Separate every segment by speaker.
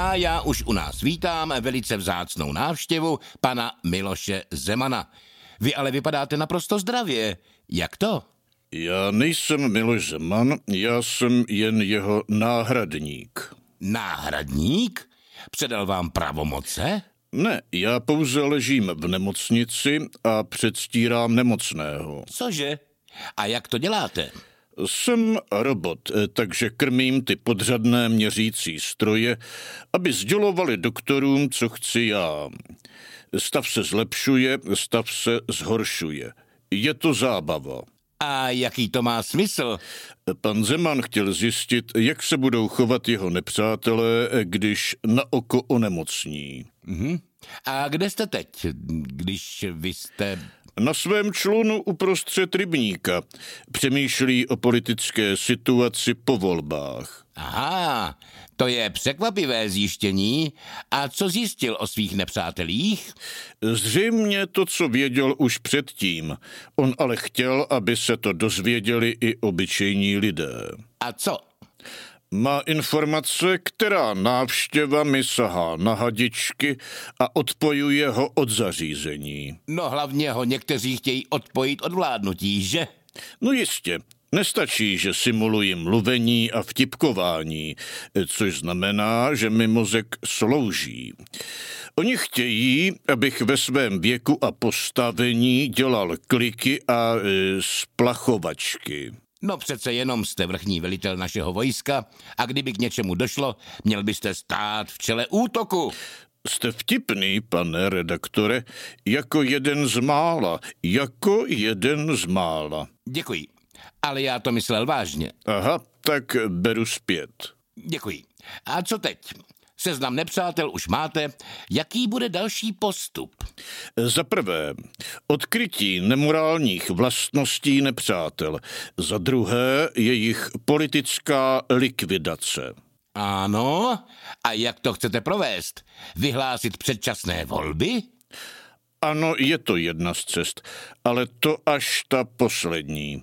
Speaker 1: A já už u nás vítám velice vzácnou návštěvu pana Miloše Zemana. Vy ale vypadáte naprosto zdravě. Jak to?
Speaker 2: Já nejsem Miloš Zeman, já jsem jen jeho náhradník.
Speaker 1: Náhradník? Předal vám pravomoce?
Speaker 2: Ne, já pouze ležím v nemocnici a předstírám nemocného.
Speaker 1: Cože? A jak to děláte?
Speaker 2: Jsem robot, takže krmím ty podřadné měřící stroje, aby sdělovali doktorům, co chci já. Stav se zlepšuje, stav se zhoršuje. Je to zábava.
Speaker 1: A jaký to má smysl?
Speaker 2: Pan Zeman chtěl zjistit, jak se budou chovat jeho nepřátelé, když na oko onemocní.
Speaker 1: Mhm. A kde jste teď, když vy jste...
Speaker 2: Na svém člunu uprostřed rybníka přemýšlí o politické situaci po volbách.
Speaker 1: Aha, to je překvapivé zjištění. A co zjistil o svých nepřátelích?
Speaker 2: Zřejmě to, co věděl už předtím. On ale chtěl, aby se to dozvěděli i obyčejní lidé.
Speaker 1: A co?
Speaker 2: Má informace, která návštěva mi sahá na hadičky a odpojuje ho od zařízení.
Speaker 1: No hlavně ho někteří chtějí odpojit od vládnutí, že?
Speaker 2: No jistě, Nestačí, že simuluji mluvení a vtipkování, což znamená, že mi mozek slouží. Oni chtějí, abych ve svém věku a postavení dělal kliky a e, splachovačky.
Speaker 1: No přece jenom jste vrchní velitel našeho vojska a kdyby k něčemu došlo, měl byste stát v čele útoku.
Speaker 2: Jste vtipný, pane redaktore, jako jeden z mála, jako jeden z mála.
Speaker 1: Děkuji, ale já to myslel vážně.
Speaker 2: Aha, tak beru zpět.
Speaker 1: Děkuji. A co teď? Seznam nepřátel už máte. Jaký bude další postup?
Speaker 2: Za prvé, odkrytí nemorálních vlastností nepřátel. Za druhé, jejich politická likvidace.
Speaker 1: Ano, a jak to chcete provést? Vyhlásit předčasné volby?
Speaker 2: Ano, je to jedna z cest, ale to až ta poslední.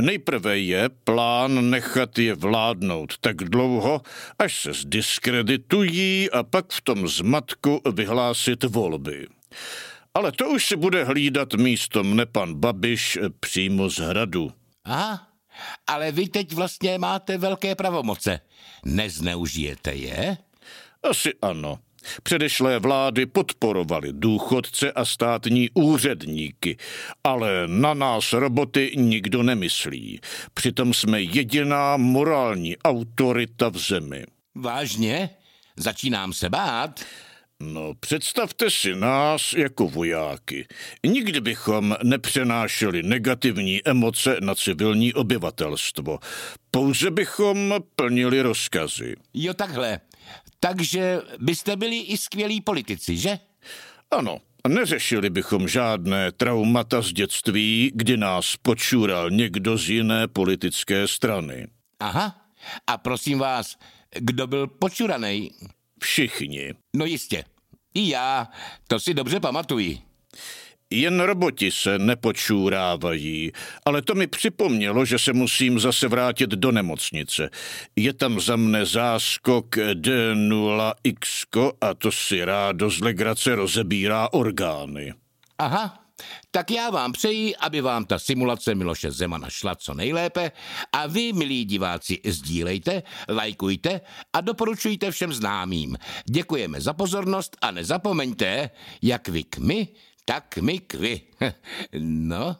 Speaker 2: Nejprve je plán nechat je vládnout tak dlouho, až se zdiskreditují a pak v tom zmatku vyhlásit volby. Ale to už si bude hlídat místo mne pan Babiš přímo z hradu.
Speaker 1: Aha, ale vy teď vlastně máte velké pravomoce. Nezneužijete je?
Speaker 2: Asi ano. Předešlé vlády podporovaly důchodce a státní úředníky, ale na nás roboty nikdo nemyslí. Přitom jsme jediná morální autorita v zemi.
Speaker 1: Vážně? Začínám se bát.
Speaker 2: No, představte si nás jako vojáky. Nikdy bychom nepřenášeli negativní emoce na civilní obyvatelstvo. Pouze bychom plnili rozkazy.
Speaker 1: Jo, takhle. Takže byste byli i skvělí politici, že?
Speaker 2: Ano, neřešili bychom žádné traumata z dětství, kdy nás počural někdo z jiné politické strany.
Speaker 1: Aha, a prosím vás, kdo byl počuraný?
Speaker 2: Všichni.
Speaker 1: No jistě, i já, to si dobře pamatuji.
Speaker 2: Jen roboti se nepočůrávají, ale to mi připomnělo, že se musím zase vrátit do nemocnice. Je tam za mne záskok D0X a to si rádo z legrace rozebírá orgány.
Speaker 1: Aha, tak já vám přeji, aby vám ta simulace Miloše Zemana šla co nejlépe a vy, milí diváci, sdílejte, lajkujte a doporučujte všem známým. Děkujeme za pozornost a nezapomeňte, jak vy k my, tak my k vy. no.